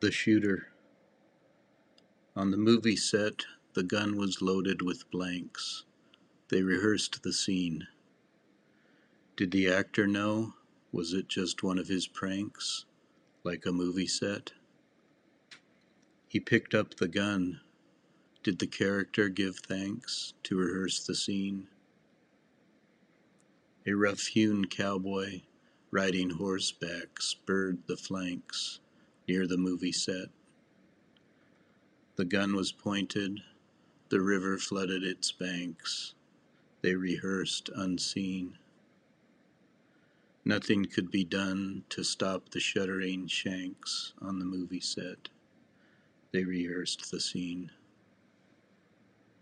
The Shooter On the movie set, the gun was loaded with blanks. They rehearsed the scene. Did the actor know? Was it just one of his pranks, like a movie set? He picked up the gun. Did the character give thanks to rehearse the scene? A rough-hewn cowboy riding horseback spurred the flanks near the movie set. The gun was pointed, the river flooded its banks. They rehearsed unseen. Nothing could be done to stop the shuddering shanks on the movie set. They rehearsed the scene.